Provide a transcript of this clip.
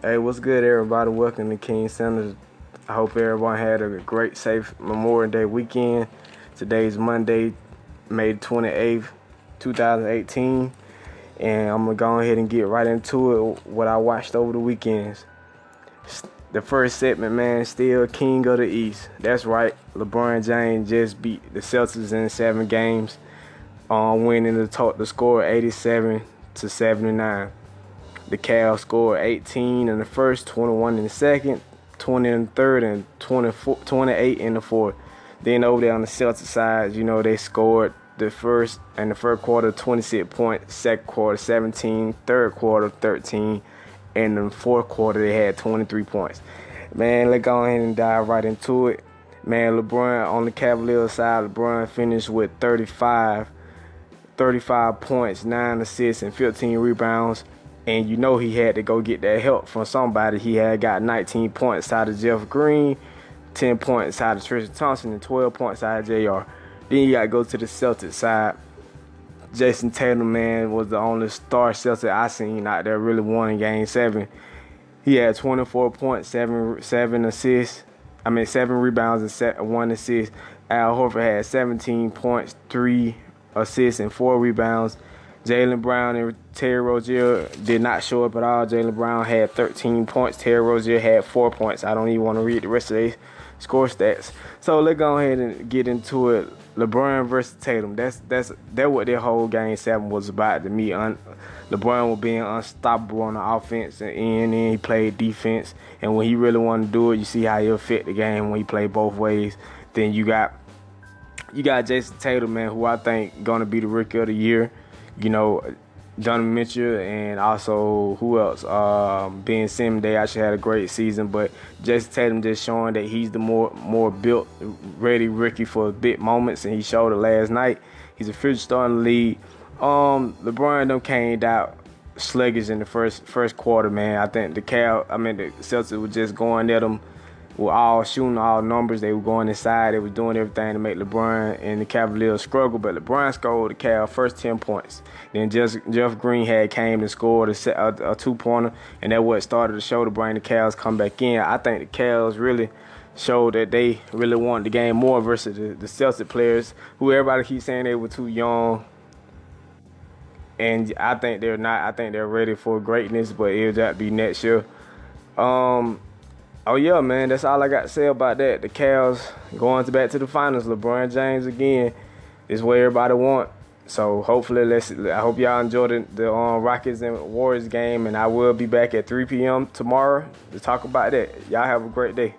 Hey, what's good, everybody? Welcome to King Centers. I hope everyone had a great, safe Memorial Day weekend. Today's Monday, May 28th, 2018. And I'm going to go ahead and get right into it, what I watched over the weekends. The first segment, man, still king of the East. That's right. LeBron James just beat the Celtics in seven games, um, winning the, the score 87 to 79. The Cavs scored 18 in the first, 21 in the second, 20 in the third, and 24, 28 in the fourth. Then over there on the Celtics side, you know, they scored the first and the first quarter 26 points, second quarter 17, third quarter 13, and the fourth quarter they had 23 points. Man, let's go ahead and dive right into it. Man, LeBron on the Cavaliers side, LeBron finished with 35, 35 points, 9 assists, and 15 rebounds and you know he had to go get that help from somebody. He had got 19 points out of Jeff Green, 10 points out of Tristan Thompson, and 12 points out of JR. Then you got to go to the Celtics side. Jayson Tatum, man, was the only star Celtic I seen out there really won in Game 7. He had 24 points, 7, seven assists. I mean, 7 rebounds and set, 1 assist. Al Horford had 17 points, 3 assists, and 4 rebounds. Jaylen Brown and Terry Rozier did not show up at all. Jaylen Brown had 13 points. Terry Rozier had four points. I don't even want to read the rest of their score stats. So let's go ahead and get into it. LeBron versus Tatum. That's that's that what their whole game seven was about to me. Un, LeBron was being unstoppable on the offense and, and then he played defense. And when he really wanted to do it, you see how he'll fit the game when he played both ways. Then you got you got Jayson Tatum, man, who I think gonna be the rookie of the year you know, Donovan Mitchell and also who else? Um, ben Simmons, they actually had a great season, but Jayson Tatum just showing that he's the more more built, ready rookie for big moments, and he showed it last night. He's a future star in the league. Um, LeBron them came out sluggish in the first first quarter, man. I think the Cal, I mean the Celtics were just going at them were all shooting all numbers. They were going inside. They were doing everything to make LeBron and the Cavaliers struggle. But LeBron scored the Cal first 10 points. Then just Jeff Green had came and scored a, a, a two-pointer, and that what started the show to bring the Cavs come back in. I think the Cavs really showed that they really wanted the game more versus the, the Celtic players, who everybody keeps saying they were too young. And I think they're not. I think they're ready for greatness, but it'll just be next year. Um, Oh yeah, man. That's all I got to say about that. The Cavs going back to the finals. LeBron James again is where everybody want. So hopefully, let's. I hope y'all enjoyed the, the um, Rockets and Warriors game, and I will be back at 3 p.m. tomorrow to talk about that. Y'all have a great day.